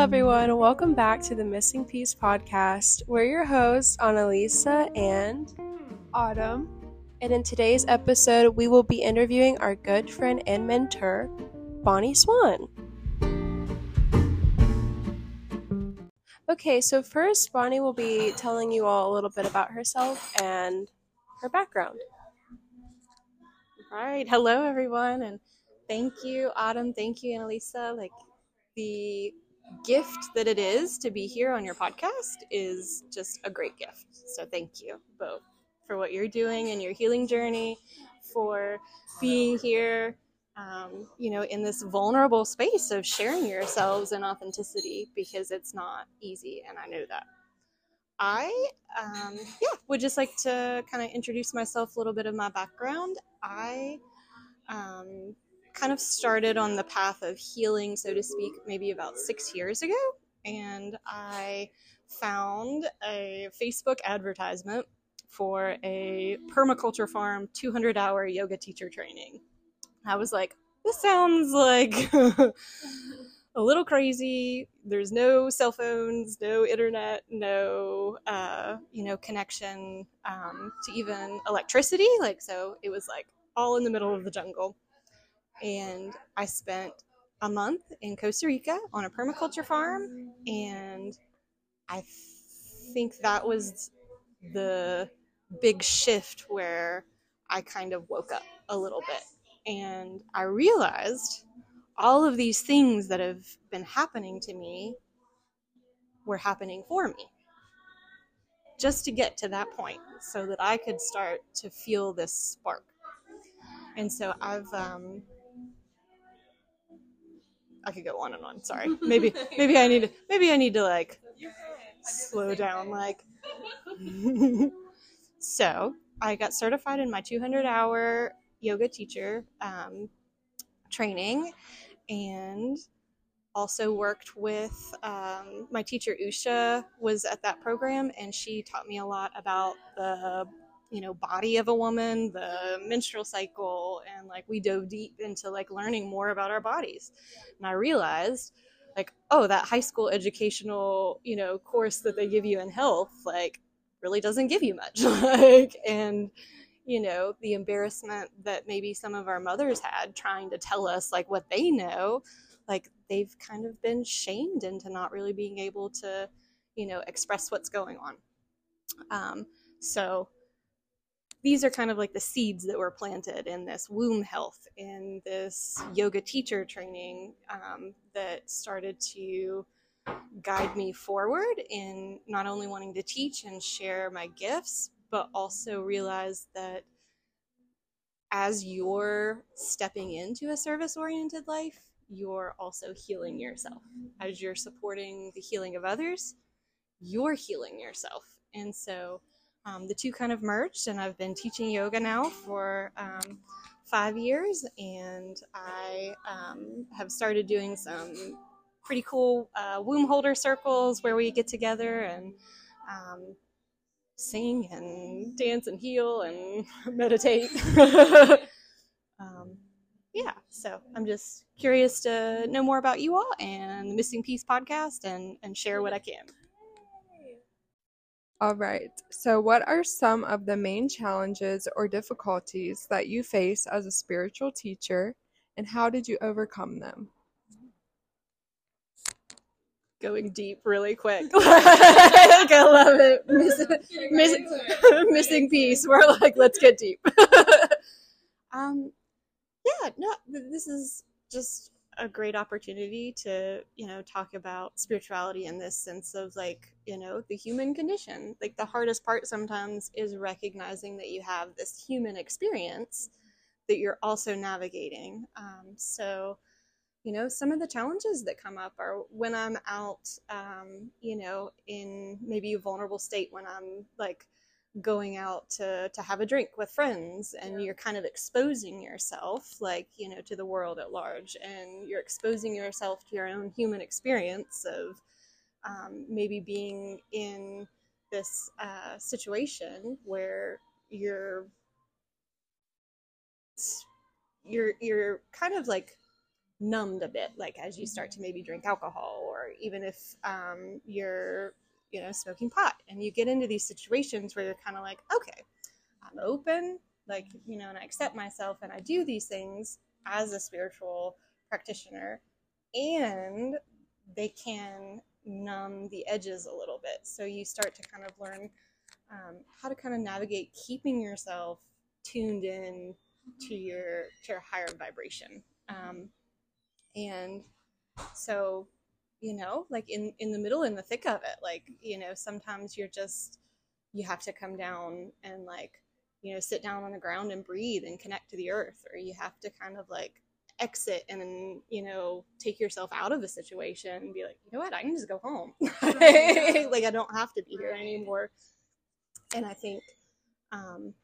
everyone. Welcome back to the Missing Piece podcast. We're your hosts, Annalisa and Autumn. And in today's episode, we will be interviewing our good friend and mentor, Bonnie Swan. Okay, so first, Bonnie will be telling you all a little bit about herself and her background. All right. Hello, everyone. And thank you, Autumn. Thank you, Annalisa. Like, the gift that it is to be here on your podcast is just a great gift. So thank you both for what you're doing in your healing journey, for being here, um, you know, in this vulnerable space of sharing yourselves in authenticity because it's not easy, and I know that. I, um, yeah, would just like to kind of introduce myself, a little bit of my background. I um, kind of started on the path of healing, so to speak, maybe about six years ago. And I found a Facebook advertisement for a permaculture farm 200 hour yoga teacher training. I was like, this sounds like a little crazy. There's no cell phones, no internet, no, uh, you know, connection um, to even electricity. Like, so it was like all in the middle of the jungle and I spent a month in Costa Rica on a permaculture farm, and I think that was the big shift where I kind of woke up a little bit and I realized all of these things that have been happening to me were happening for me just to get to that point so that I could start to feel this spark. And so I've um, I could go on and on. Sorry. Maybe maybe I need to maybe I need to like slow down like so I got certified in my 200 hour yoga teacher um, training and also worked with um, my teacher Usha was at that program and she taught me a lot about the you know body of a woman the menstrual cycle and like we dove deep into like learning more about our bodies. And i realized like oh that high school educational you know course that they give you in health like really doesn't give you much. Like and you know the embarrassment that maybe some of our mothers had trying to tell us like what they know like they've kind of been shamed into not really being able to you know express what's going on. Um, so these are kind of like the seeds that were planted in this womb health, in this yoga teacher training um, that started to guide me forward in not only wanting to teach and share my gifts, but also realize that as you're stepping into a service oriented life, you're also healing yourself. As you're supporting the healing of others, you're healing yourself. And so um, the two kind of merged, and I've been teaching yoga now for um, five years, and I um, have started doing some pretty cool uh, womb holder circles where we get together and um, sing and dance and heal and meditate. Um, yeah, so I'm just curious to know more about you all and the Missing Piece podcast and, and share what I can. All right. So, what are some of the main challenges or difficulties that you face as a spiritual teacher, and how did you overcome them? Going deep really quick. I love it. Miss, miss, missing piece. We're like, let's get deep. um, yeah, no, this is just a great opportunity to you know talk about spirituality in this sense of like you know the human condition. Like the hardest part sometimes is recognizing that you have this human experience that you're also navigating. Um, so you know some of the challenges that come up are when i'm out um, you know in maybe a vulnerable state when i'm like going out to to have a drink with friends and you're kind of exposing yourself like you know to the world at large and you're exposing yourself to your own human experience of um, maybe being in this uh, situation where you're you're you're kind of like numbed a bit like as you start to maybe drink alcohol or even if um, you're you know smoking pot. And you get into these situations where you're kind of like okay i'm open like you know and i accept myself and i do these things as a spiritual practitioner. And they can numb the edges a little bit. So you start to kind of learn um, how to kind of navigate keeping yourself tuned in to your to your higher vibration. Um, and so you know like in in the middle in the thick of it like you know sometimes you're just you have to come down and like you know sit down on the ground and breathe and connect to the earth or you have to kind of like exit and you know take yourself out of the situation and be like you know what? I can just go home. Like i don't have to be here anymore. And i think um,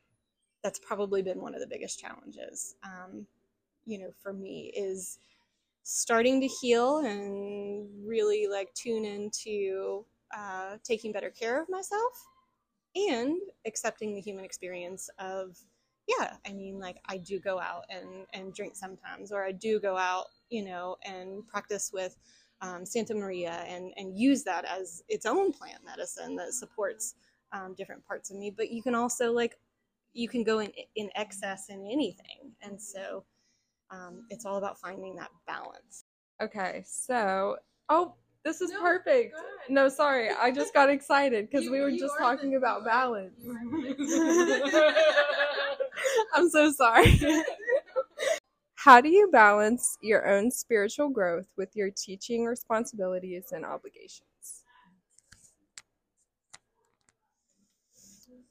that's probably been one of the biggest challenges um, you know for me is starting to heal and really like tune into uh, taking better care of myself and accepting the human experience of yeah i mean like i do go out and and drink sometimes or i do go out you know and practice with um, santa maria and and use that as its own plant medicine that supports um, different parts of me. But you can also like you can go in in excess in anything. And so um, it's all about finding that balance. Okay, so oh, this is No, perfect. No, sorry, I just got excited because we were just talking the- about balance. I'm so sorry. How do you balance your own spiritual growth with your teaching responsibilities and obligations?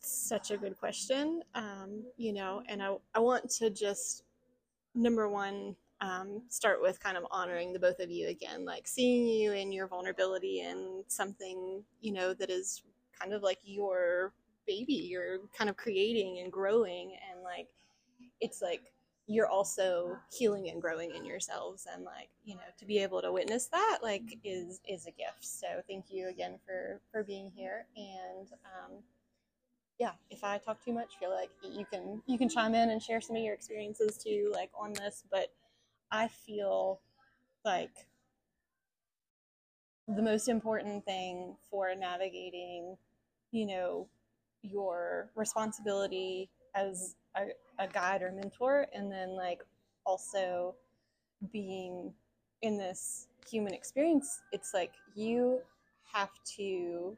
Such a good question. Um, you know, and I, I want to just, number one, um, start with kind of honoring the both of you again, like seeing you in your vulnerability and something, you know, that is kind of like your baby, you're kind of creating and growing. And like, it's like, you're also healing and growing in yourselves. And like you know to be able to witness that like is is a gift. So thank you again for for being here. And um yeah if i talk too much feel like you can you can chime in and share some of your experiences too like on this but i feel like the most important thing for navigating you know your responsibility as a, a guide or mentor and then like also being in this human experience it's like you have to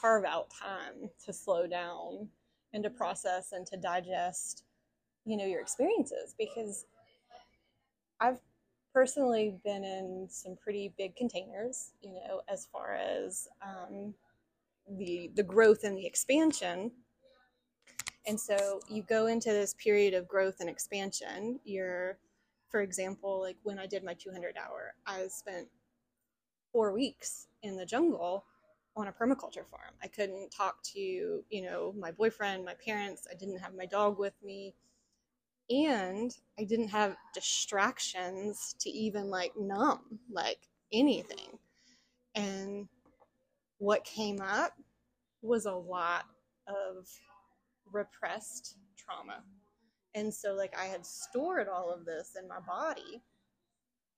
carve out time to slow down and to process and to digest you know your experiences because i've personally been in some pretty big containers you know as far as um, the the growth and the expansion. And so you go into this period of growth and expansion you're for example like when i did my 200 hour i spent four weeks in the jungle on a permaculture farm i couldn't talk to you know my boyfriend my parents i didn't have my dog with me and i didn't have distractions to even like numb like anything and what came up was a lot of repressed trauma. And so, like, I had stored all of this in my body.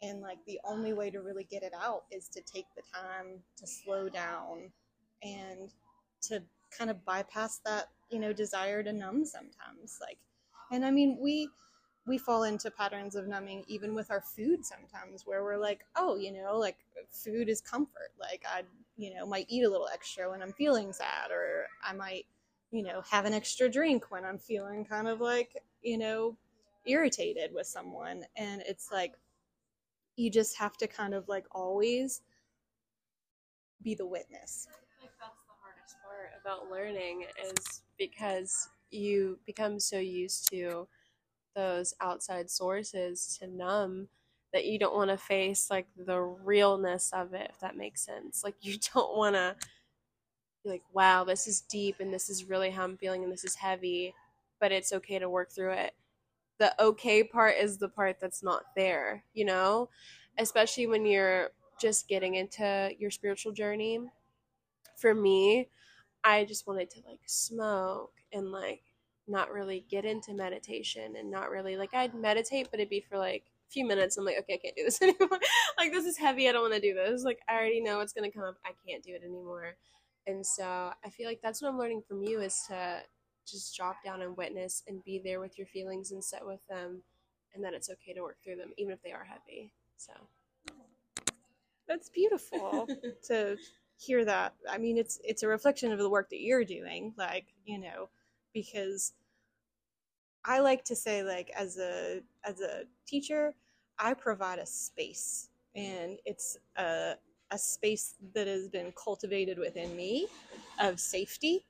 And, like, the only way to really get it out is to take the time to slow down and to kind of bypass that, you know, desire to numb sometimes. Like, and I mean, we, we fall into patterns of numbing even with our food sometimes where we're like oh you know like food is comfort like i you know might eat a little extra when i'm feeling sad or i might you know have an extra drink when i'm feeling kind of like you know irritated with someone and it's like you just have to kind of like always be the witness. I like that's the hardest part about learning is because you become so used to those outside sources to numb that you don't want to face like the realness of it if that makes sense. Like you don't want to be like wow this is deep and this is really how i'm feeling and this is heavy but it's okay to work through it the okay part is the part that's not there you know especially when you're just getting into your spiritual journey for me i just wanted to like smoke and like not really get into meditation and not really like I'd meditate, but it'd be for like a few minutes, I'm like, okay, I can't do this anymore. like this is heavy. I don't want to do this. Like I already know what's gonna come up. I can't do it anymore. And so I feel like that's what I'm learning from you is to just drop down and witness and be there with your feelings and sit with them, and that it's okay to work through them even if they are heavy. So That's beautiful to hear that. I mean, it's it's a reflection of the work that you're doing, like, you know, because I like to say like as a as a teacher, I provide a space and it's a a space that has been cultivated within me of safety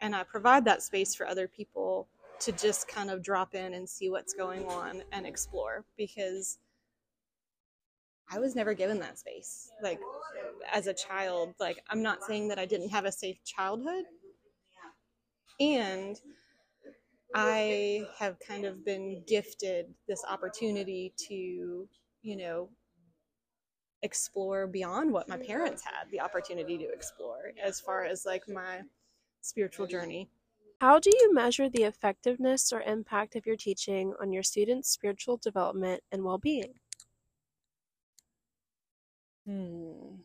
and I provide that space for other people to just kind of drop in and see what's going on and explore because I was never given that space. Like as a child, like I'm not saying that I didn't have a safe childhood. And I have kind of been gifted this opportunity to, you know, explore beyond what my parents had the opportunity to explore as far as like my spiritual journey. How do you measure the effectiveness or impact of your teaching on your students' spiritual development and well being? Hmm.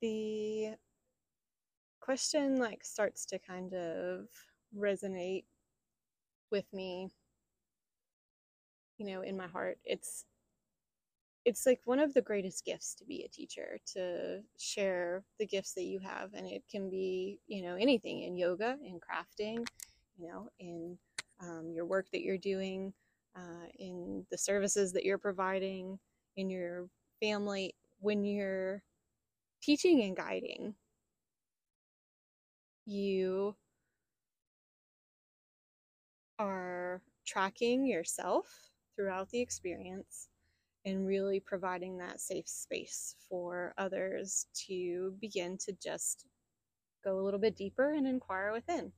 The question like starts to kind of resonate with me you know in my heart it's it's like one of the greatest gifts to be a teacher to share the gifts that you have and it can be you know anything in yoga in crafting you know in um, your work that you're doing uh, in the services that you're providing in your family when you're teaching and guiding. You are tracking yourself throughout the experience and really providing that safe space for others to begin to just go a little bit deeper and inquire within.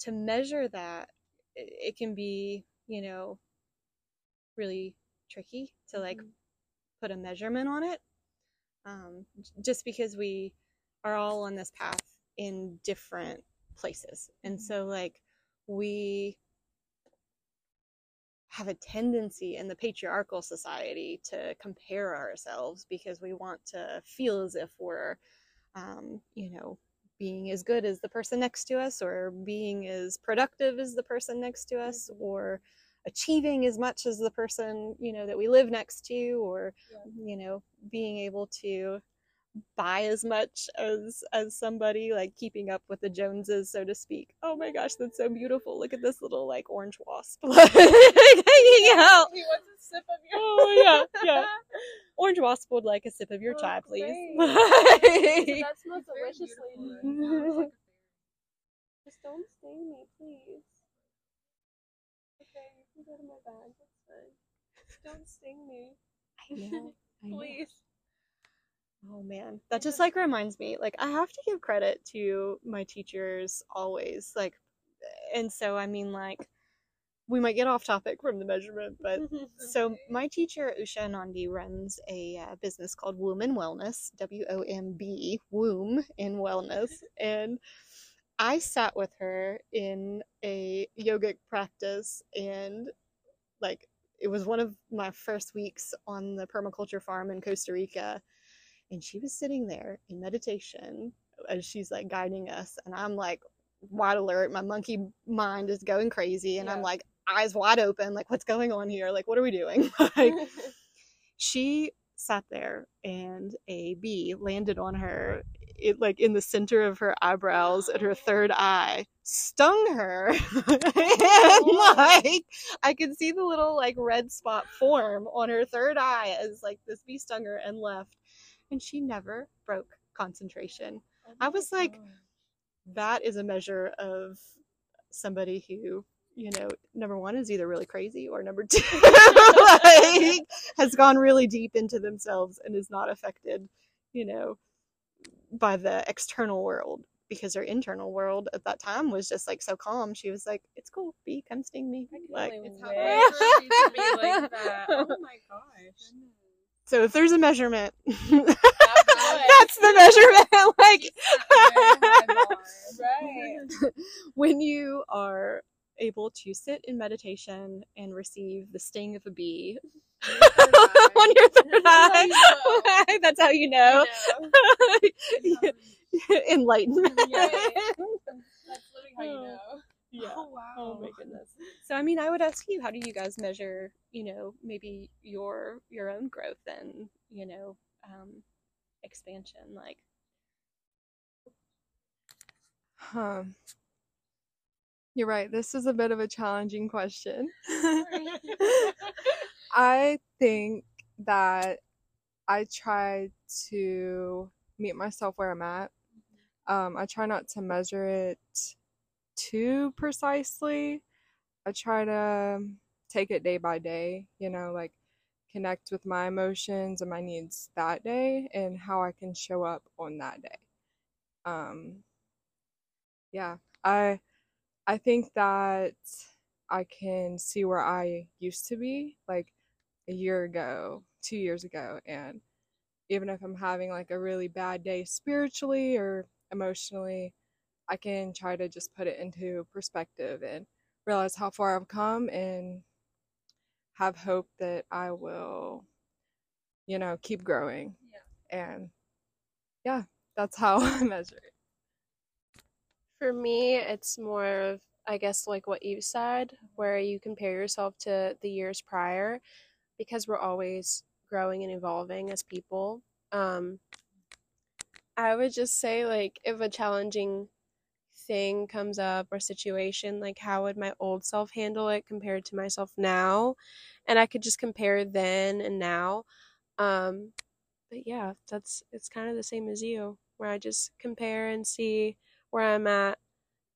To measure that, it can be, you know, really tricky to like mm-hmm. put a measurement on it. Um, just because we are all on this path in different places. And mm-hmm. so, like, we have a tendency in the patriarchal society to compare ourselves because we want to feel as if we're, um, you know, being as good as the person next to us or being as productive as the person next to us mm-hmm. or achieving as much as the person you know that we live next to or yeah. you know being able to buy as much as as somebody like keeping up with the joneses so to speak. Oh my gosh that's so beautiful. Look at this little like orange wasp. Hanging out he wants a sip of your oh yeah yeah. Orange wasp would like a sip of your oh, chai please that smells deliciously. Just don't sting me please. Okay you can go to my bag. That's fine. Don't sting me. I know, I know. Oh man, that just like reminds me. Like I have to give credit to my teachers always. Like, and so I mean, like, we might get off topic from the measurement, but so my teacher Usha Nandi runs a uh, business called Womb and Wellness, W O M B, Womb and Wellness, and I sat with her in a yogic practice, and like it was one of my first weeks on the permaculture farm in Costa Rica and she was sitting there in meditation as she's like guiding us and i'm like wide alert. My monkey mind is going crazy and yeah. i'm like eyes wide open like what's going on here? Like what are we doing? Like she sat there and a bee landed on her it like in the center of her eyebrows and her third eye stung her. And oh. like i could see the little like red spot form on her third eye as like this bee stung her and left and she never broke concentration. Oh I was like, that is a measure of somebody who, you know, number one is either really crazy or number two like, has gone really deep into themselves and is not affected, you know, by the external world because her internal world at that time was just like so calm. She was like, "It's cool, bee, come sting me." like, it's how like that. Oh my gosh. So if there's a measurement, that's the measurement. like, right. when you are able to sit in meditation and receive the sting of a bee Your third eye. on your third That's how you eye. That's how you know. Yeah. Enlightenment. Yeah, yeah, That's literally how you Oh. know. Yeah. Oh wow. Oh my goodness. So I mean, I would ask you, how do you guys measure, you know, maybe your your own growth and you know, um, expansion? Like, Huh. You're right. This is a bit of a challenging question. I think that I try to meet myself where I'm at. Um, I try not to measure it too precisely. I try to take it day by day, you know, like connect with my emotions and my needs that day and how I can show up on that day. Um, yeah, I I think that I can see where I used to be like a year ago, two years ago, and even if I'm having like a really bad day spiritually or emotionally, I can try to just put it into perspective and realize how far I've come and have hope that I will, you know, keep growing. Yeah. And yeah, that's how I measure it. For me, it's more of, I guess, like what you said, where you compare yourself to the years prior because we're always growing and evolving as people. Um, I would just say, like, if a challenging thing comes up or situation, like, how would my old self handle it compared to myself now? And I could just compare then and now. Um, but yeah, that's it's kind of the same as you, where I just compare and see where I'm at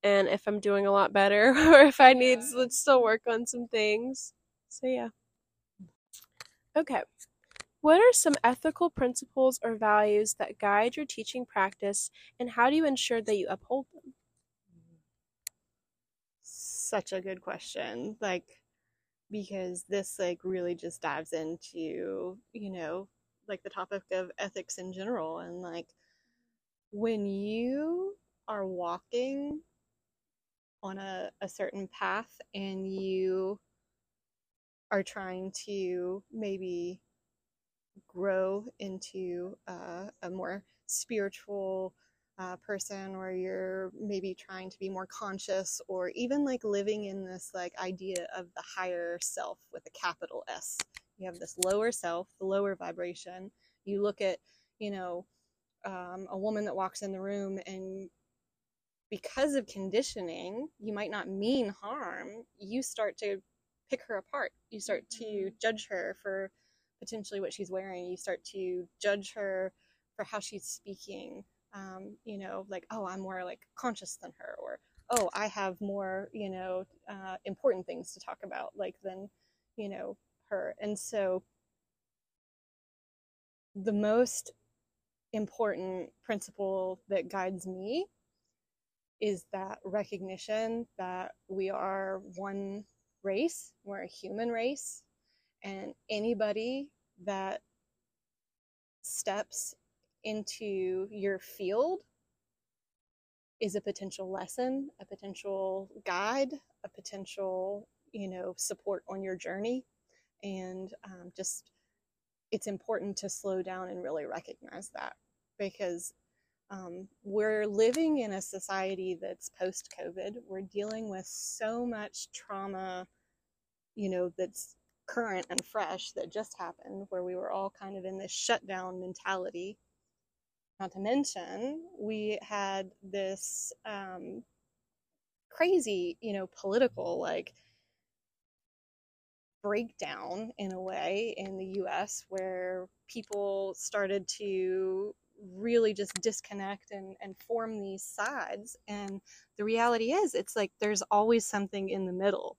and if I'm doing a lot better or if I need let's still work on some things. So yeah. Okay. What are some ethical principles or values that guide your teaching practice and how do you ensure that you uphold them? Such a good question. Like, because this like really just dives into you know like the topic of ethics in general and like when you are walking on a, a certain path and you are trying to maybe grow into uh, a more spiritual uh, person or you're maybe trying to be more conscious or even like living in this like idea of the higher self with a capital S. You have this lower self, the lower vibration. You look at, you know, um, a woman that walks in the room and because of conditioning, you might not mean harm. You start to pick her apart. You start to judge her for potentially what she's wearing. You start to judge her for how she's speaking. Um, you know, like, oh, I'm more like conscious than her, or oh, I have more, you know, uh, important things to talk about, like than, you know, her. And so, the most important principle that guides me is that recognition that we are one race, we're a human race, and anybody that steps into your field is a potential lesson, a potential guide, a potential, you know, support on your journey. And um, just, it's important to slow down and really recognize that because um, we're living in a society that's post COVID. We're dealing with so much trauma, you know, that's current and fresh that just happened, where we were all kind of in this shutdown mentality. Not to mention, we had this um, crazy, you know, political like breakdown in a way in the US where people started to really just disconnect and, and form these sides. And the reality is, it's like there's always something in the middle.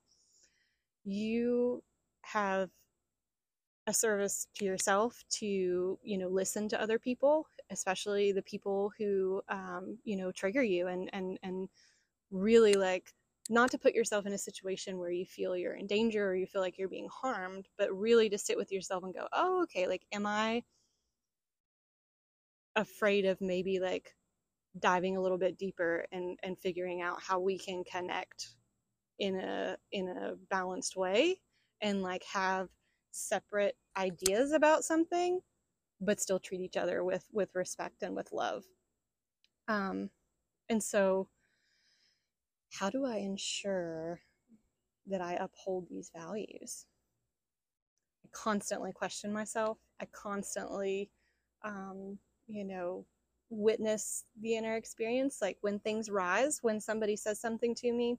You have a service to yourself to, you know, listen to other people, especially the people who, um, you know, trigger you and, and, and really like not to put yourself in a situation where you feel you're in danger or you feel like you're being harmed, but really to sit with yourself and go, oh, okay, like, am I afraid of maybe like diving a little bit deeper and, and figuring out how we can connect in a in a balanced way and like have separate ideas about something but still treat each other with with respect and with love. Um and so how do i ensure that i uphold these values? I constantly question myself. I constantly um you know witness the inner experience like when things rise when somebody says something to me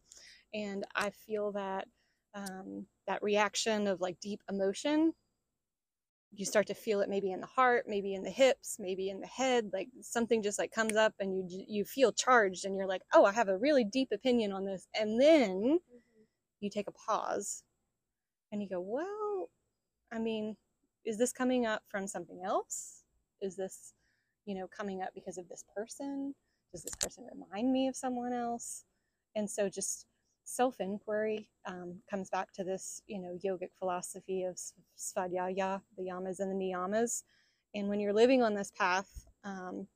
and i feel that um, that reaction of like deep emotion. You start to feel it maybe in the heart maybe in the hips maybe in the head like something just like comes up and you you feel charged and you're like oh i have a really deep opinion on this. And then mm-hmm. you take a pause and you go well i mean is this coming up from something else? Is this you know coming up because of this person? Does this person remind me of someone else? And so just self inquiry um, comes back to this, you know, yogic philosophy of svadhyaya, the yamas and the niyamas. And when you're living on this path, um,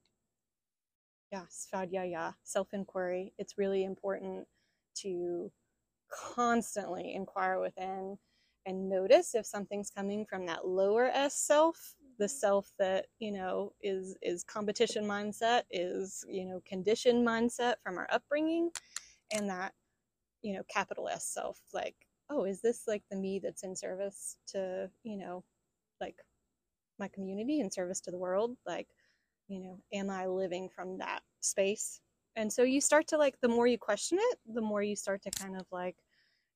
yeah, svadhyaya, self inquiry, it's really important to constantly inquire within and notice if something's coming from that lower S self, the self that, you know, is is competition mindset, is, you know, conditioned mindset from our upbringing, and that you know, capital S self, like, oh, is this like the me that's in service to, you know, like my community in service to the world? Like, you know, am I living from that space? And so you start to like, the more you question it, the more you start to kind of like,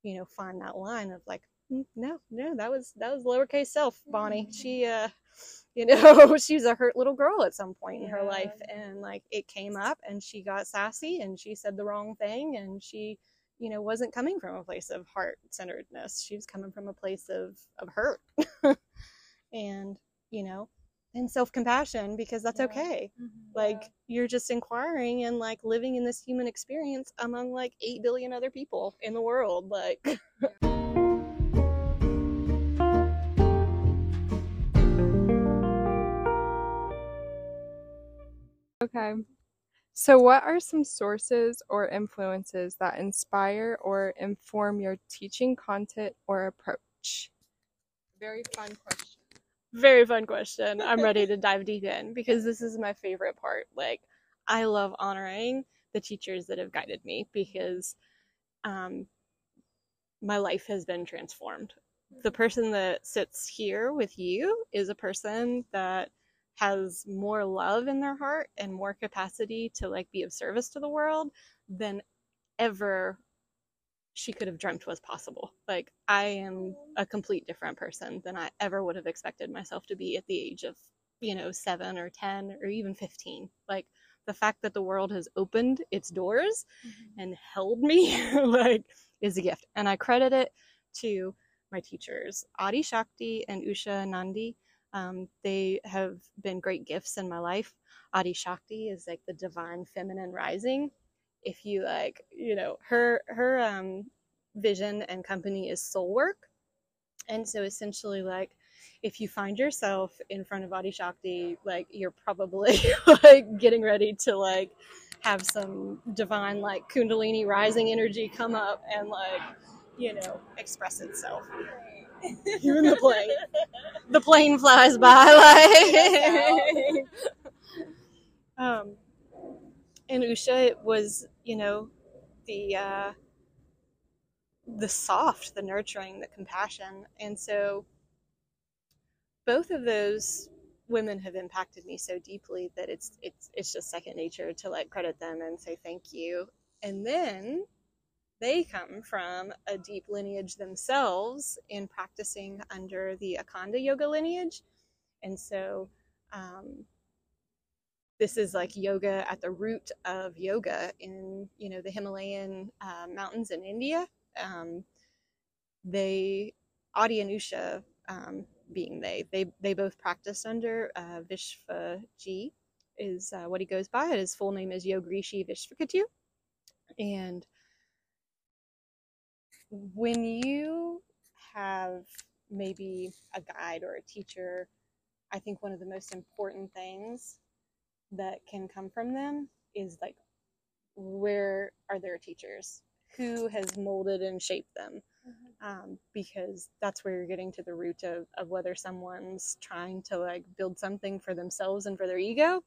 you know, find that line of like, mm, no, no, that was, that was lowercase self, Bonnie. Mm-hmm. She, uh, you know, she's a hurt little girl at some point in her life. And like it came up and she got sassy and she said the wrong thing and she, you know, wasn't coming from a place of heart centeredness. She was coming from a place of, of hurt and, you know, and self compassion because that's yeah. okay. Mm-hmm. Like, yeah. you're just inquiring and like living in this human experience among like 8 billion other people in the world. Like, Okay. So, what are some sources or influences that inspire or inform your teaching content or approach? Very fun question. Very fun question. I'm ready to dive deep in because this is my favorite part. Like, I love honoring the teachers that have guided me because um, my life has been transformed. The person that sits here with you is a person that has more love in their heart and more capacity to like be of service to the world than ever she could have dreamt was possible. Like I am a complete different person than I ever would have expected myself to be at the age of, you know, 7 or 10 or even 15. Like the fact that the world has opened its doors mm-hmm. and held me like is a gift. And I credit it to my teachers, Adi Shakti and Usha Nandi. Um, they have been great gifts in my life. Adi Shakti is like the divine feminine rising. If you like, you know, her her um, vision and company is soul work, and so essentially, like, if you find yourself in front of Adi Shakti, like you're probably like getting ready to like have some divine like kundalini rising energy come up and like you know express itself you in the plane. The plane flies by like um and Usha it was, you know, the uh the soft, the nurturing, the compassion. And so both of those women have impacted me so deeply that it's it's it's just second nature to like credit them and say thank you. And then they come from a deep lineage themselves in practicing under the Akhanda yoga lineage. And so um, this is like yoga at the root of yoga in, you know, the Himalayan uh, mountains in India. Um, they, Adi and Usha um, being they, they, they both practice under uh, Vishvaji is uh, what he goes by. His full name is Yogrishi Vishvketu. And when you have maybe a guide or a teacher, I think one of the most important things that can come from them is like, where are their teachers? who has molded and shaped them? Um, because that's where you're getting to the root of, of whether someone's trying to like build something for themselves and for their ego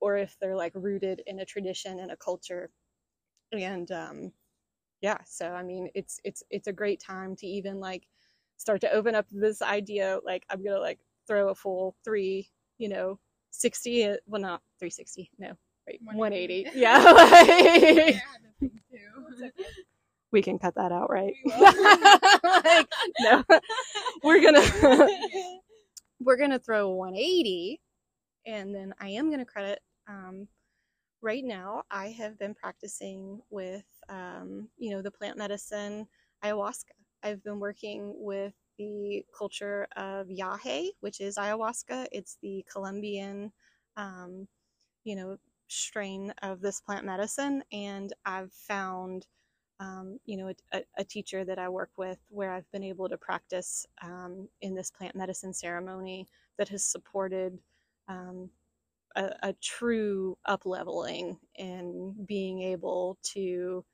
or if they're like rooted in a tradition and a culture. And um, yeah so i mean it's it's it's a great time to even like start to open up this idea like i'm gonna like throw a full three you know 60 uh, well not 360 no right 180 yeah like, we can cut that out right? Like, no we're gonna we're gonna throw 180 and then i am gonna credit um, right now i have been practicing with um, you know the plant medicine ayahuasca. I've been working with the culture of yahe which is ayahuasca. It's the colombian um, you know strain of this plant medicine. And i've found um, you know a, a, teacher that i work with where i've been able to practice um, in this plant medicine ceremony that has supported um, a, a, true up leveling and being able to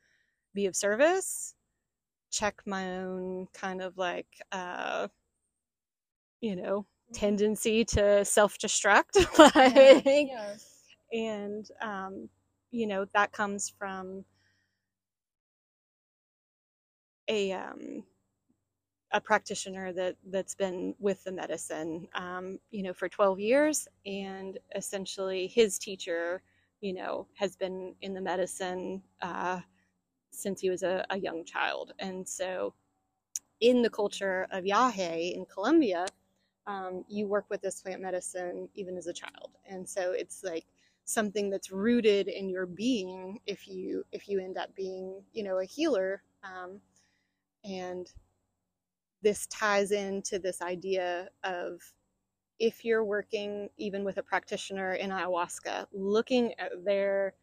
be of service check my own kind of like uh, you know mm-hmm. tendency to self-destruct like yeah. and um, you know that comes from a um, a practitioner that that's been with the medicine um, you know for 12 years and essentially his teacher you know has been in the medicine uh, since he was a, a, young child. And so in the culture of yahe in colombia um, you work with this plant medicine even as a child. And so it's like something that's rooted in your being if you if you end up being you know a healer. Um, and this ties into this idea of if you're working even with a practitioner in ayahuasca, looking at their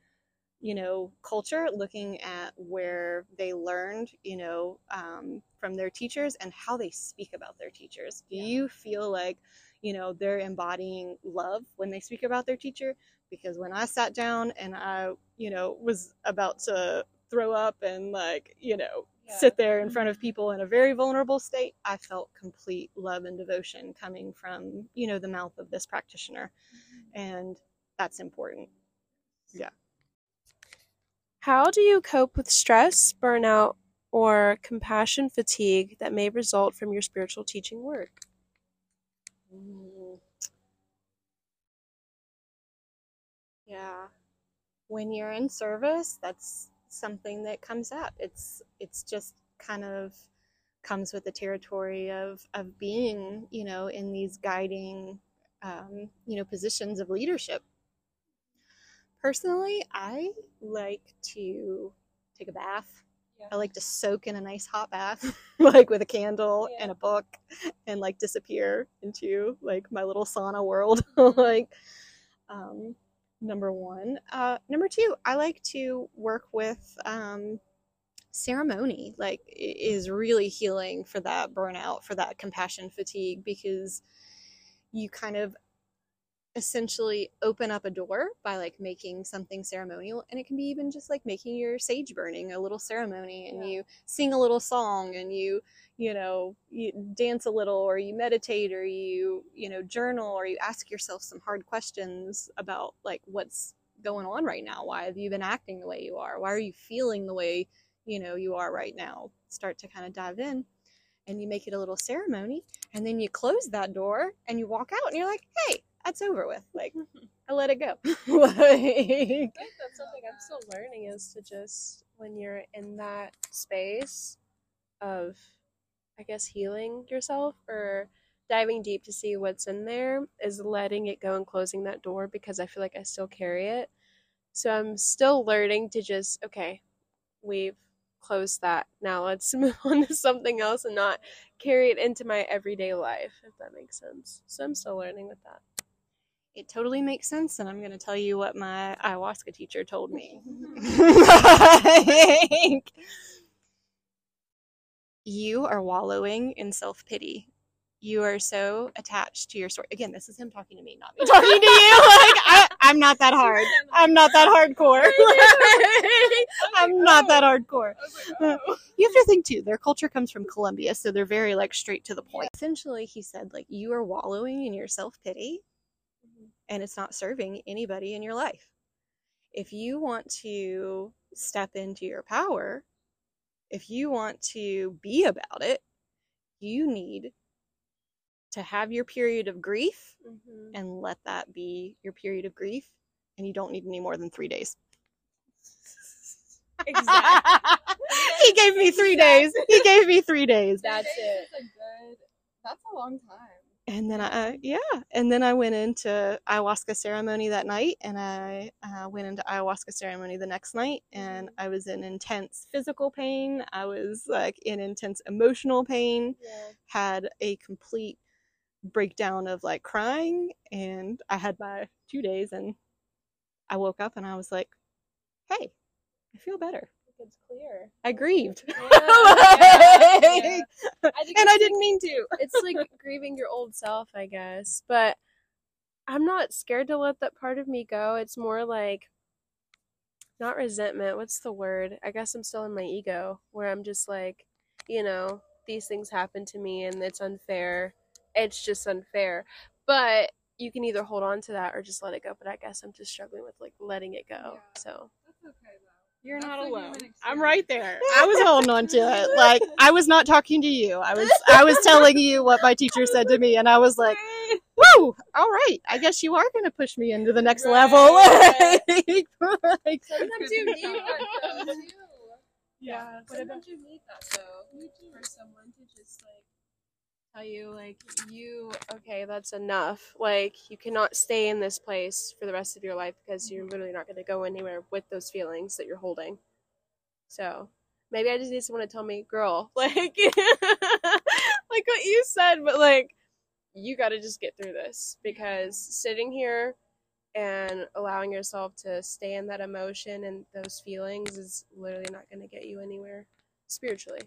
you know culture looking at where they learned you know um, from their teachers and how they speak about their teachers do yeah. you feel like you know they're embodying love when they speak about their teacher because when i sat down and i you know was about to throw up and like you know sit there in front of people in a very vulnerable state, I felt complete love and devotion coming from, you know, the mouth of this practitioner. Mm-hmm. And that's important. Yeah. How do you cope with stress, burnout, or compassion fatigue that may result from your spiritual teaching work? Mm. Yeah. When you're in service, that's something that comes up. It's it's just kind of comes with the territory of of being, you know, in these guiding, um, you know, positions of leadership. Personally, I like to take a bath. Yeah. I like to soak in a nice hot bath, like with a candle yeah. and a book, and like disappear into like my little sauna world. like, um, number one. Uh, number two, I like to work with um, ceremony. Like, is really healing for that burnout, for that compassion fatigue, because you kind of essentially open up a door by like making something ceremonial and it can be even just like making your sage burning a little ceremony and yeah. you sing a little song and you you know you dance a little or you meditate or you you know journal or you ask yourself some hard questions about like what's going on right now. Why have you been acting the way you are? Why are you feeling the way you know you are right now? Start to kind of dive in and you make it a little ceremony and then you close that door and you walk out and you're like hey that's over with. Like, I let it go. like, that's something I'm still learning is to just when you're in that space of, I guess, healing yourself or diving deep to see what's in there, is letting it go and closing that door because I feel like I still carry it. So I'm still learning to just, okay, we've closed that. Now let's move on to something else and not carry it into my everyday life, if that makes sense. So I'm still learning with that it totally makes sense and i'm going to tell you what my ayahuasca teacher told me you are wallowing in self-pity you are so attached to your story. Again, this is him talking to me, not me talking to you. Like I, I'm not that hard. I'm not that hardcore. I'm not that hardcore. Oh. Uh, you have to think too. Their culture comes from Colombia, so they're very like straight to the point. Essentially, he said like you are wallowing in your self pity, and it's not serving anybody in your life. If you want to step into your power, if you want to be about it, you need to have your period of grief Mhm. and let that be your period of grief. And you don't need any more than three days. Exactly. he gave me three days. He gave me three days. That's it. That's a good. That's a long time. And then I, yeah, and then I went into ayahuasca ceremony that night, and I uh, went into ayahuasca ceremony the next night, and I was in intense physical pain. I was like in intense emotional pain. Yeah. Had a complete breakdown of like crying, and I had my two days, and I woke up and I was like, "Hey, I feel better. It's clear. I grieved." Yeah, yeah, yeah. I and I didn't mean to. it's like grieving your old self, I guess. But I'm not scared to let that part of me go. It's more like not resentment. What's the word? I guess I'm still in my ego where I'm just like, you know, these things happen to me and it's unfair. It's just unfair. But you can either hold on to that or just let it go. But I guess I'm just struggling with like letting it go. Yeah. So That's okay though. You're That's not alone. I'm right there. I was holding on to it. Like I was not talking to you. I was I was telling you what my teacher said to me and I was like, "Woo! All right. I guess you are going to push me into the next Right, level." right. Like, sometimes you need that though too. Yeah. Sometimes you need that though. For someone to just like tell you like you okay, that's enough. Like you cannot stay in this place for the rest of your life because you're literally not gonna go anywhere with those feelings that you're holding. So maybe I just need someone to tell me, girl, like like what you said, but like you gotta just get through this because sitting here and allowing yourself to stay in that emotion and those feelings is literally not going to get you anywhere spiritually.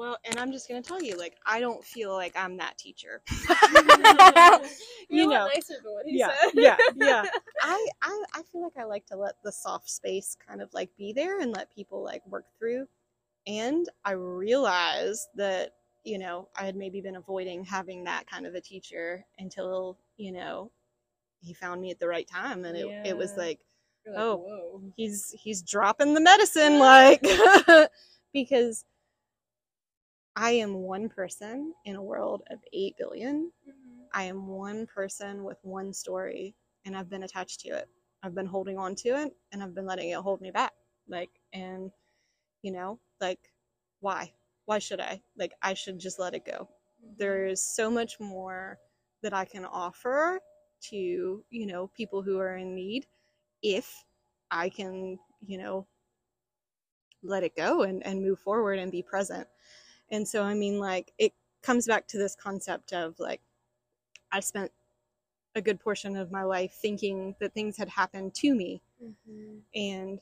Yeah. well, and I'm just going to tell you like I don't feel like I'm that teacher. you know. nicer than what he yeah, said. yeah, yeah. I, I I feel like I like to let the soft space kind of like be there and let people like work through. And I realized that you know I had maybe been avoiding having that kind of a teacher until you know he found me at the right time, and it it was like like, Oh. whoa. he's he's dropping the medicine like because I am one person in a world of 8 billion mm-hmm. I am one person with one story and I've been attached to it. I've been holding on to it and I've been letting it hold me back. Like, and, you know, like, why? Why should I? Like, I should just let it go. Mm-hmm. There is so much more that I can offer to, you know, people who are in need if I can, you know, let it go and, and move forward and be present. And so, I mean, like, it comes back to this concept of like, I spent a good portion of my life thinking that things had happened to me. Mhm. And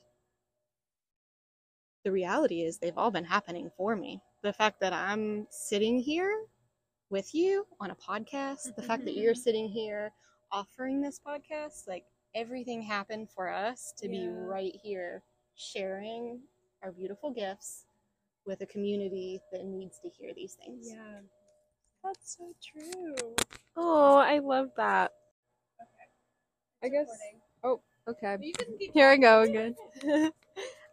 the reality is, they've all been happening for me. The fact that I'm sitting here with you on a podcast, the fact that you're sitting here offering this podcast, like everything happened for us to be right here sharing our beautiful gifts with a community that needs to hear these things. Yeah. That's so true. Oh, I love that. Okay. I guess. Oh, okay. You can keep Here I go again.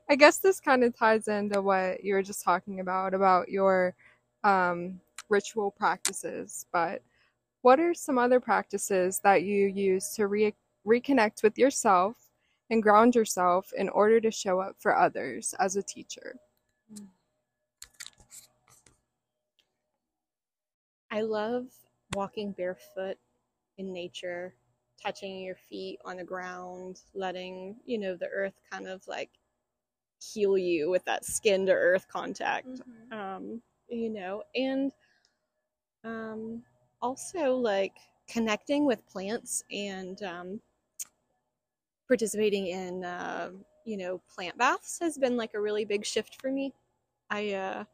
I guess this kind of ties into what you were just talking about about your um, ritual practices. But what are some other practices that you use to re- reconnect with yourself and ground yourself in order to show up for others as a teacher? I love walking barefoot in nature, touching your feet on the ground, letting, you know, the earth kind of like heal you with that skin to earth contact. Mm-hmm. Um, you know, and um also like connecting with plants and um participating in uh, you know, plant baths has been like a really big shift for me. I uh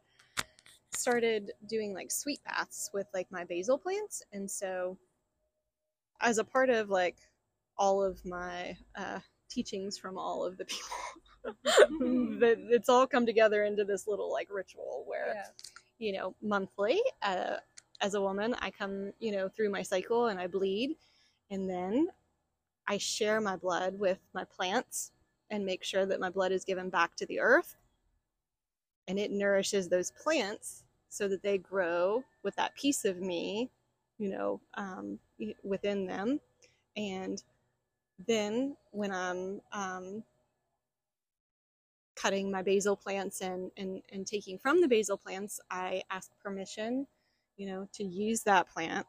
started doing like sweet baths with like my basil plants, and so as a part of like all of my uh, teachings from all of the people, that it's all come together into this little like ritual where you know monthly uh, as a woman I come you know through my cycle and I bleed, and then I share my blood with my plants and make sure that my blood is given back to the earth and it nourishes those plants so that they grow with that piece of me you know um, within them and then when i'm um, cutting my basil plants and, and and taking from the basil plants i ask permission you know to use that plant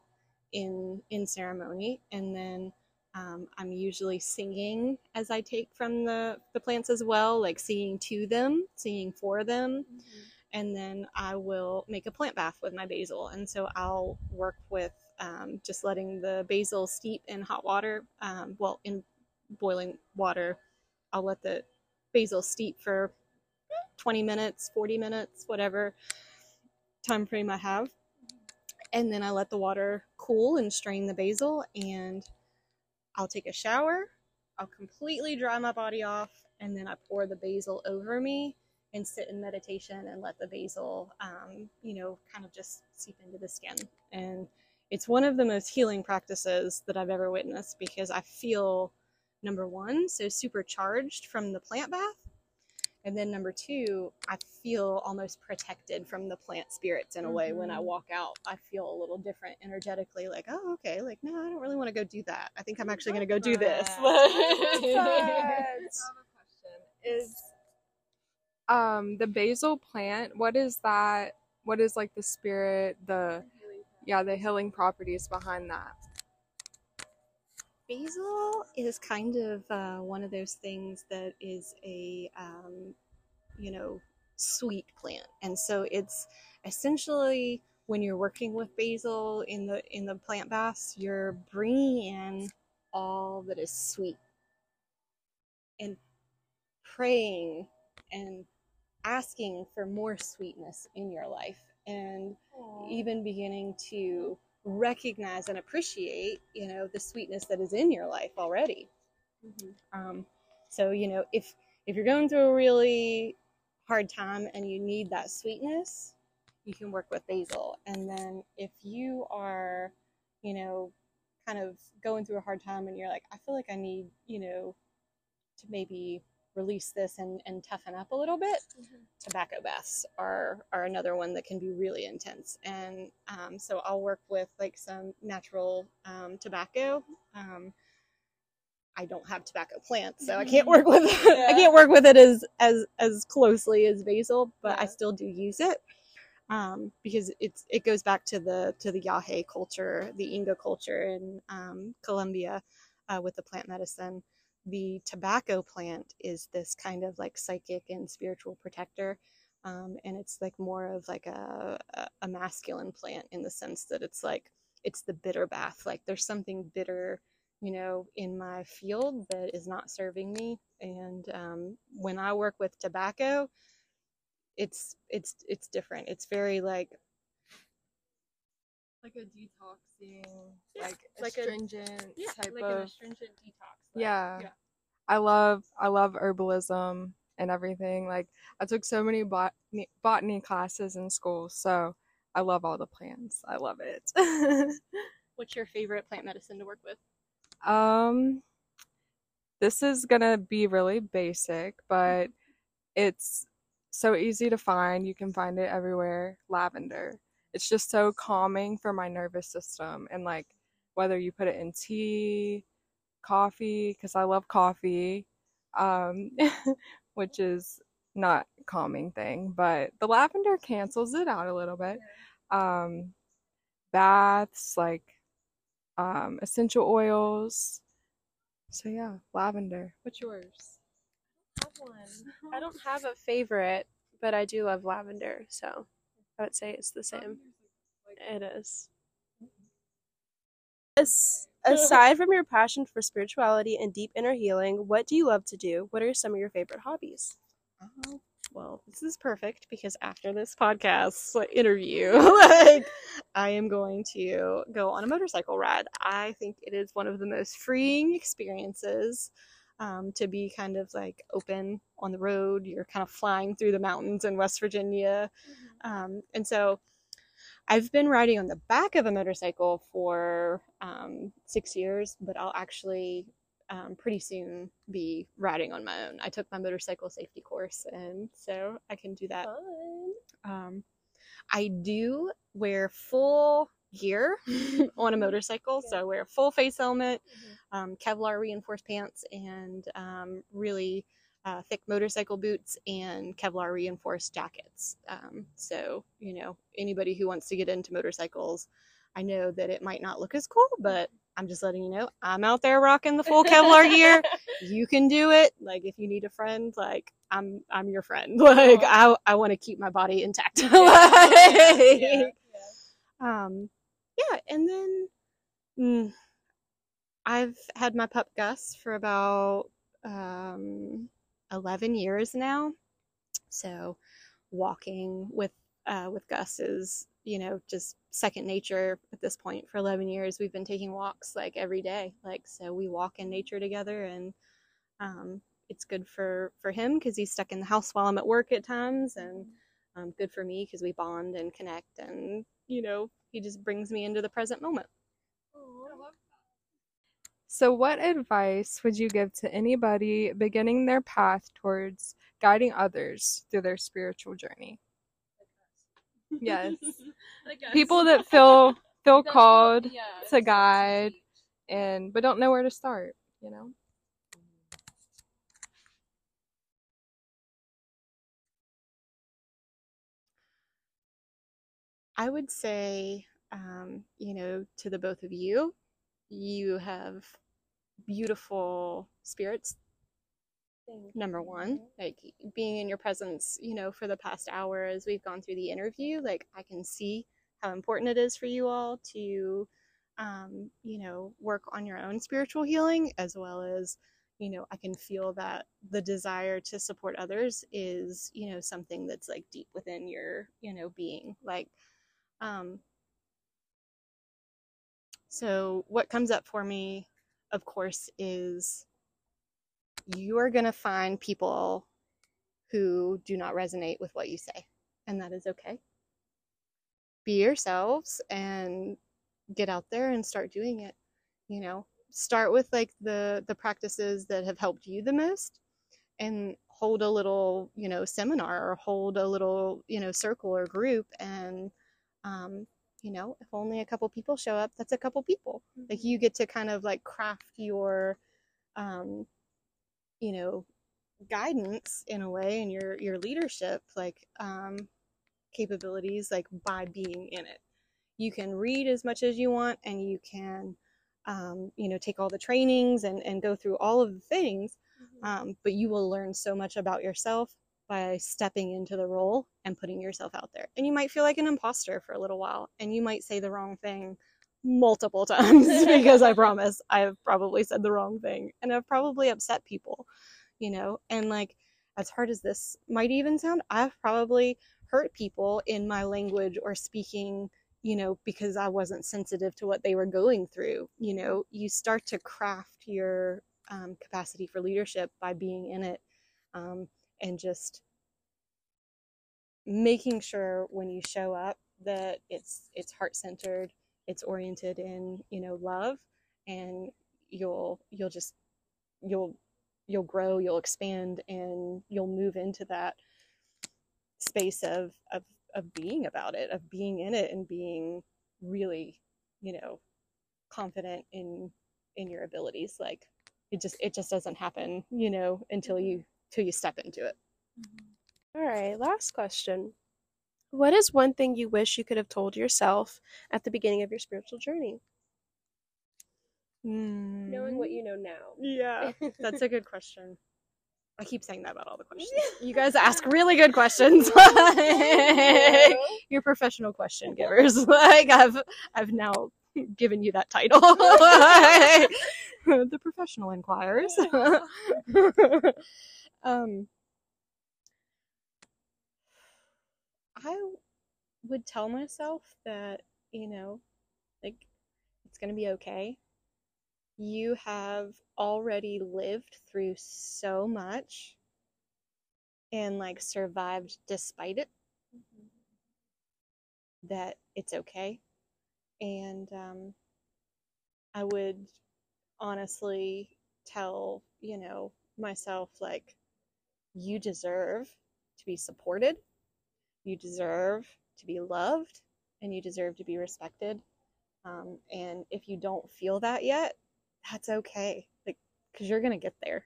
in in ceremony and then um, I'm usually singing as I take from the, the plants as well, like singing to them, singing for them. Mm-hmm. And then I will make a plant bath with my basil. And so I'll work with um, just letting the basil steep in hot water, um, well, in boiling water. I'll let the basil steep for 20 minutes, 40 minutes, whatever time frame I have. And then I let the water cool and strain the basil and I'll take a shower, I'll completely dry my body off, and then I pour the basil over me and sit in meditation and let the basil, um, you know, kind of just seep into the skin. And it's one of the most healing practices that I've ever witnessed because I feel, number one, so supercharged from the plant bath. And then number two, I feel almost protected from the plant spirits in a way. Mm-hmm. When I mm-hmm. walk out, I feel a little different energetically. Like, oh, okay. Like, no, I don't really want to go do that. I think I'm actually going to go do this. I have a question. Is um the basil plant? What is that? What is like the spirit? The yeah, the healing properties behind that. Basil is kind of uh, one of those things that is a, um, you know, sweet plant, and so it's essentially when you're working with basil in the in the plant baths, you're bringing in all that is sweet and praying and asking for more sweetness in your life and Aww. even beginning to recognize and appreciate you know the sweetness that is in your life already mm-hmm. um, so you know if if you're going through a really hard time and you need that sweetness you can work with basil and then if you are you know kind of going through a hard time and you're like i feel like i need you know to maybe release this and, and toughen up a little bit, mm-hmm. tobacco baths are, are another one that can be really intense. And um, so I'll work with like some natural um, tobacco. Um, I don't have tobacco plants, so I can't work with. Yeah. I can't work with it as as as closely as basil, but yeah. I still do use it um, because it's it goes back to the to the Yahe culture, the Inga culture in um, Colombia uh, with the plant medicine the tobacco plant is this kind of like psychic and spiritual protector. Um, and it's like more of like a, a masculine plant in the sense that it's like it's the bitter bath like there's something bitter you know in my field that is not serving me and um, when i work with tobacco it's it's it's different it's very like like a detoxing, yeah, like, like astringent a, yeah, type like of an astringent detox. Like, yeah. yeah. I love I love herbalism and everything. Like I took so many botany, botany classes in school, so I love all the plants. I love it. What's your favorite plant medicine to work with? Um this is going to be really basic, but it's so easy to find. You can find it everywhere. Lavender it's just so calming for my nervous system and like whether you put it in tea coffee because i love coffee um, which is not calming thing but the lavender cancels it out a little bit. Um, baths like um, essential oils. So yeah lavender. What's yours? I have one. I don't have a favorite but i do love lavender so I would say it's the same. It is. As, aside from your passion for spirituality and deep inner healing, what do you love to do? What are some of your favorite hobbies? Uh, well, this is perfect because after this podcast interview, like I am going to go on a motorcycle ride. I think it is one of the most freeing experiences um, to be kind of like open on the road. You're kind of flying through the mountains in West Virginia. Um, and so I've been riding on the back of a motorcycle for um, six years, but I'll actually um, pretty soon be riding on my own. I took my motorcycle safety course, and so I can do that. Um, I do wear full gear on a motorcycle, so I wear a full face helmet, um, Kevlar reinforced pants, and um, really uh, thick motorcycle boots and Kevlar reinforced jackets. Um, so, you know, anybody who wants to get into motorcycles, I know that it might not look as cool, but I'm just letting you know I'm out there rocking the full Kevlar gear. You can do it. Like if you need a friend, like I'm I'm your friend. Like I I want to keep my body intact. Like, yeah. um yeah, and then mm, I've had my pup Gus for about um 11 years now. So walking with uh, with Gus is, you know, just second nature at this point. For 11 years, we've been taking walks like every day. Like, so we walk in nature together, and um, it's good for for him because he's stuck in the house while I'm at work at times, and um, good for me because we bond and connect, and you know, he just brings me into the present moment. So, what advice would you give to anybody beginning their path towards guiding others through their spiritual journey? Yes. People that feel feel called to guide and but don't know where to start, you know? I would say, um, you know, to the both of you, you have beautiful spirits. Number one, like being in your presence, you know, for the past hour as we've gone through the interview, like I can see how important it is for you all to, um, you know, work on your own spiritual healing as well as, you know, I can feel that the desire to support others is, you know, something that's like deep within your, you know, being. Like, um, so, what comes up for me, of course, is you are going to find people who do not resonate with what you say, and that is okay. Be yourselves and get out there and start doing it. You know, start with like the the practices that have helped you the most and hold a little, you know, seminar or hold a little, you know, circle or group and um, you know, if only a couple people show up, that's a couple people. Like you get to kind of like craft your, um, you know, guidance in a way and your your leadership like um, capabilities like by being in it. You can read as much as you want, and you can, um, you know, take all the trainings and and go through all of the things. Um, but you will learn so much about yourself by stepping into the role and putting yourself out there. And you might feel like an imposter for a little while, and you might say the wrong thing multiple times because I promise I have probably said the wrong thing and I've probably upset people, you know. And like, as hard as this might even sound, I've probably hurt people in my language or speaking, you know, because I wasn't sensitive to what they were going through. You know, you start to craft your um, capacity for leadership by being in it. Um, and just making sure when you show up that it's it's heart centered it's oriented in you know love and you'll you'll just you'll you'll grow you'll expand and you'll move into that space of of of being about it of being in it and being really you know confident in in your abilities. Like it just it just doesn't happen you know until mm-hmm. you till you step into it. Mm-hmm. All right, last question. What is one thing you wish you could have told yourself at the beginning of your spiritual journey? Hmm. Knowing what you know now. yeah that's a good question. I keep saying that about all the questions. You guys ask really good questions like, you're professional question givers. Like i've i've now given you that title. The professional inquirers um I would tell myself that, you know, like it's going to be okay. You have already lived through so much and like survived despite it that it's okay. And um, I would honestly tell, you know, myself, like, you deserve to be supported, you deserve to be loved, and you deserve to be respected. Um, and if you don't feel that yet, that's okay. Like, because you're going to get there.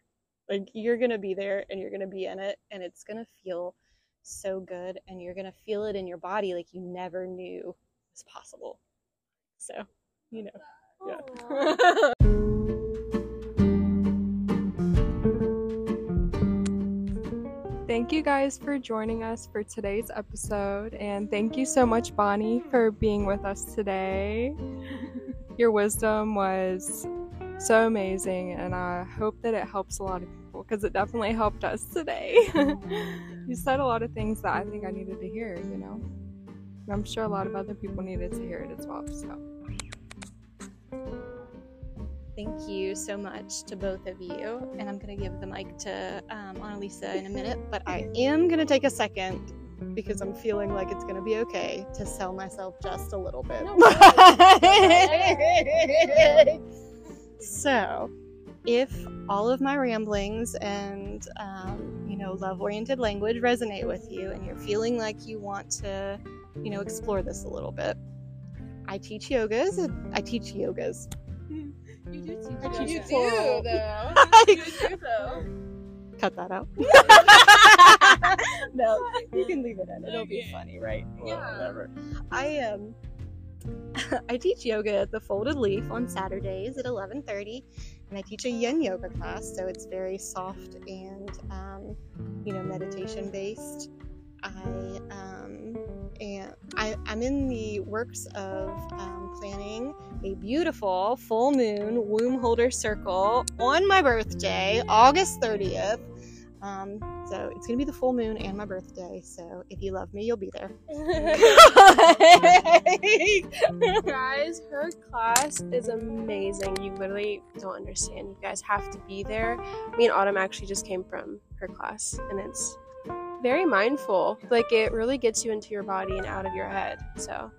Like, you're going to be there and you're going to be in it, and it's going to feel so good, and you're going to feel it in your body like you never knew was possible. So, you know. Yeah. Thank you guys for joining us for today's episode, and thank you so much, Bonnie, for being with us today. Your wisdom was so amazing, and I hope that it helps a lot of people because it definitely helped us today. you said a lot of things that I think I needed to hear, you know. And I'm sure a lot of other people needed to hear it as well. So, Thank you so much to both of you. And I'm going to give the mic to um, Annalisa in a minute, but I am going to take a second because I'm feeling like it's going to be okay to sell myself just a little bit. so, if all of my ramblings and um, you know love-oriented language resonate with you, and you're feeling like you want to, you know, explore this a little bit, I teach yogas. I teach yogas. You do teach I you do, though. You do, though. Cut that out. no, you can leave it in. It'll be funny, right? Well, Yeah. Whatever. I um I teach yoga at the Folded Leaf on Saturdays at 11:30, and I teach a Yin yoga class, so it's very soft and um, you know meditation based. I um, and I, I'm in the works of um, planning a beautiful full moon womb holder circle on my birthday, August 30th. Um, so it's gonna be the full moon and my birthday. So if you love me, you'll be there. guys, her class is amazing. You literally don't understand. You guys have to be there. Me and Autumn actually just came from her class, and it's very mindful. Like, it really gets you into your body and out of your head. So,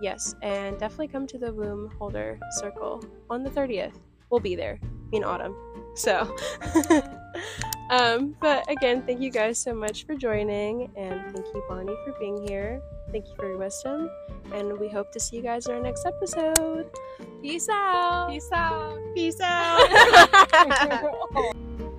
yes, and definitely come to the womb holder circle on the 30th. We'll be there. in Autumn. So, um, but again, thank you guys so much for joining, and thank you, Bonnie, for being here. Thank you for your wisdom and we hope to see you guys in our next episode. Peace out. peace out. Peace out.